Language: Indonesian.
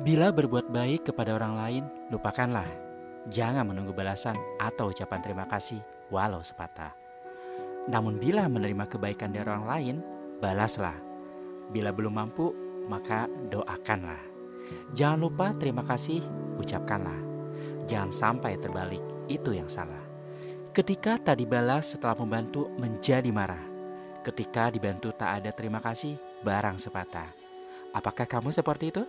Bila berbuat baik kepada orang lain, lupakanlah. Jangan menunggu balasan atau ucapan terima kasih, walau sepatah. Namun, bila menerima kebaikan dari orang lain, balaslah. Bila belum mampu, maka doakanlah. Jangan lupa terima kasih, ucapkanlah. Jangan sampai terbalik, itu yang salah. Ketika tak dibalas setelah membantu, menjadi marah. Ketika dibantu tak ada terima kasih, barang sepatah. Apakah kamu seperti itu?